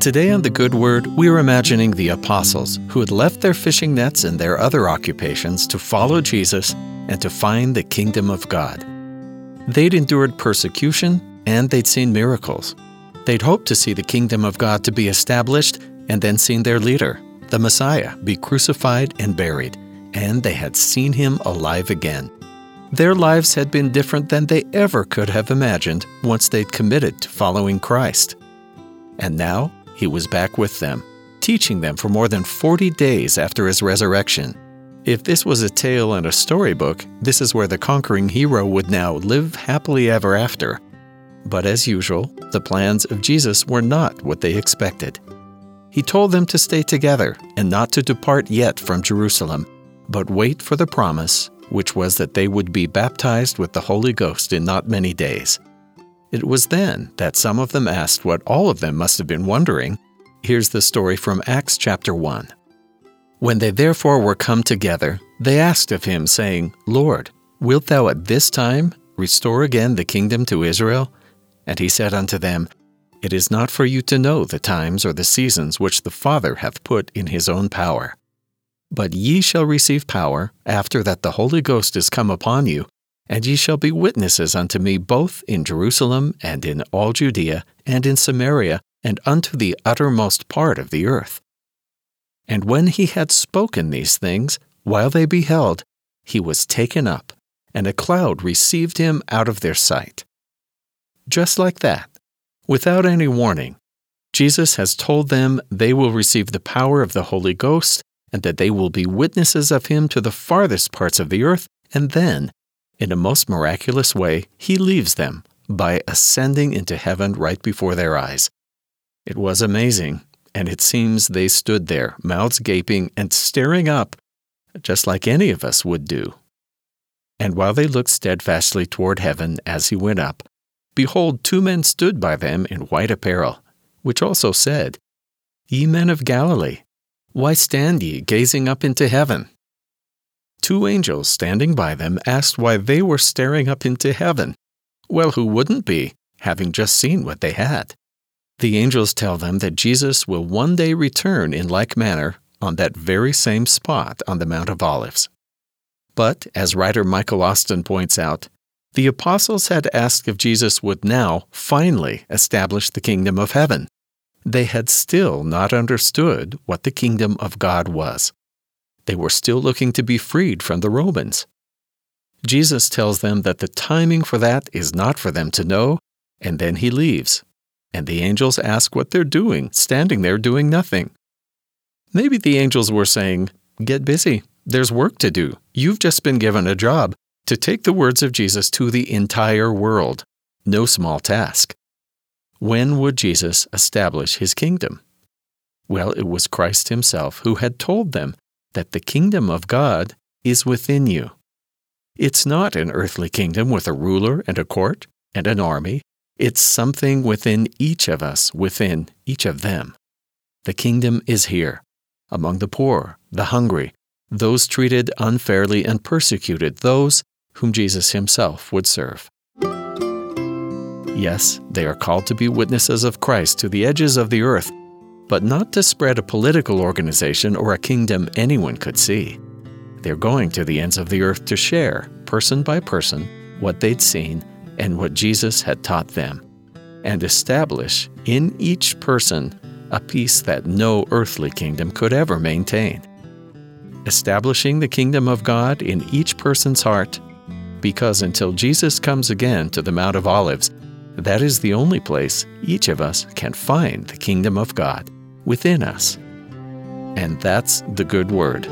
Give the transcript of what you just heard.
Today on The Good Word, we're imagining the apostles who had left their fishing nets and their other occupations to follow Jesus and to find the kingdom of God. They'd endured persecution and they'd seen miracles. They'd hoped to see the kingdom of God to be established and then seen their leader, the Messiah, be crucified and buried, and they had seen him alive again. Their lives had been different than they ever could have imagined once they'd committed to following Christ. And now he was back with them, teaching them for more than 40 days after his resurrection. If this was a tale in a storybook, this is where the conquering hero would now live happily ever after. But as usual, the plans of Jesus were not what they expected. He told them to stay together and not to depart yet from Jerusalem, but wait for the promise, which was that they would be baptized with the Holy Ghost in not many days. It was then that some of them asked what all of them must have been wondering. Here's the story from Acts chapter 1. When they therefore were come together, they asked of him, saying, Lord, wilt thou at this time restore again the kingdom to Israel? And he said unto them, It is not for you to know the times or the seasons which the Father hath put in his own power. But ye shall receive power after that the Holy Ghost is come upon you, and ye shall be witnesses unto me both in Jerusalem and in all Judea and in Samaria and unto the uttermost part of the earth. And when he had spoken these things, while they beheld, he was taken up, and a cloud received him out of their sight. Just like that, without any warning, Jesus has told them they will receive the power of the Holy Ghost and that they will be witnesses of him to the farthest parts of the earth, and then in a most miraculous way, he leaves them by ascending into heaven right before their eyes. It was amazing, and it seems they stood there, mouths gaping and staring up, just like any of us would do. And while they looked steadfastly toward heaven as he went up, behold, two men stood by them in white apparel, which also said, Ye men of Galilee, why stand ye gazing up into heaven? Two angels standing by them asked why they were staring up into heaven. Well, who wouldn't be, having just seen what they had? The angels tell them that Jesus will one day return in like manner on that very same spot on the Mount of Olives. But, as writer Michael Austin points out, the apostles had asked if Jesus would now finally establish the kingdom of heaven. They had still not understood what the kingdom of God was. They were still looking to be freed from the Romans. Jesus tells them that the timing for that is not for them to know, and then he leaves. And the angels ask what they're doing, standing there doing nothing. Maybe the angels were saying, Get busy. There's work to do. You've just been given a job to take the words of Jesus to the entire world. No small task. When would Jesus establish his kingdom? Well, it was Christ himself who had told them that the kingdom of God is within you. It's not an earthly kingdom with a ruler and a court and an army. It's something within each of us, within each of them. The kingdom is here, among the poor, the hungry, those treated unfairly and persecuted, those whom Jesus himself would serve. Yes, they are called to be witnesses of Christ to the edges of the earth but not to spread a political organization or a kingdom anyone could see. They're going to the ends of the earth to share, person by person, what they'd seen and what Jesus had taught them, and establish in each person a peace that no earthly kingdom could ever maintain. Establishing the kingdom of God in each person's heart, because until Jesus comes again to the Mount of Olives, that is the only place each of us can find the kingdom of God within us. And that's the good word.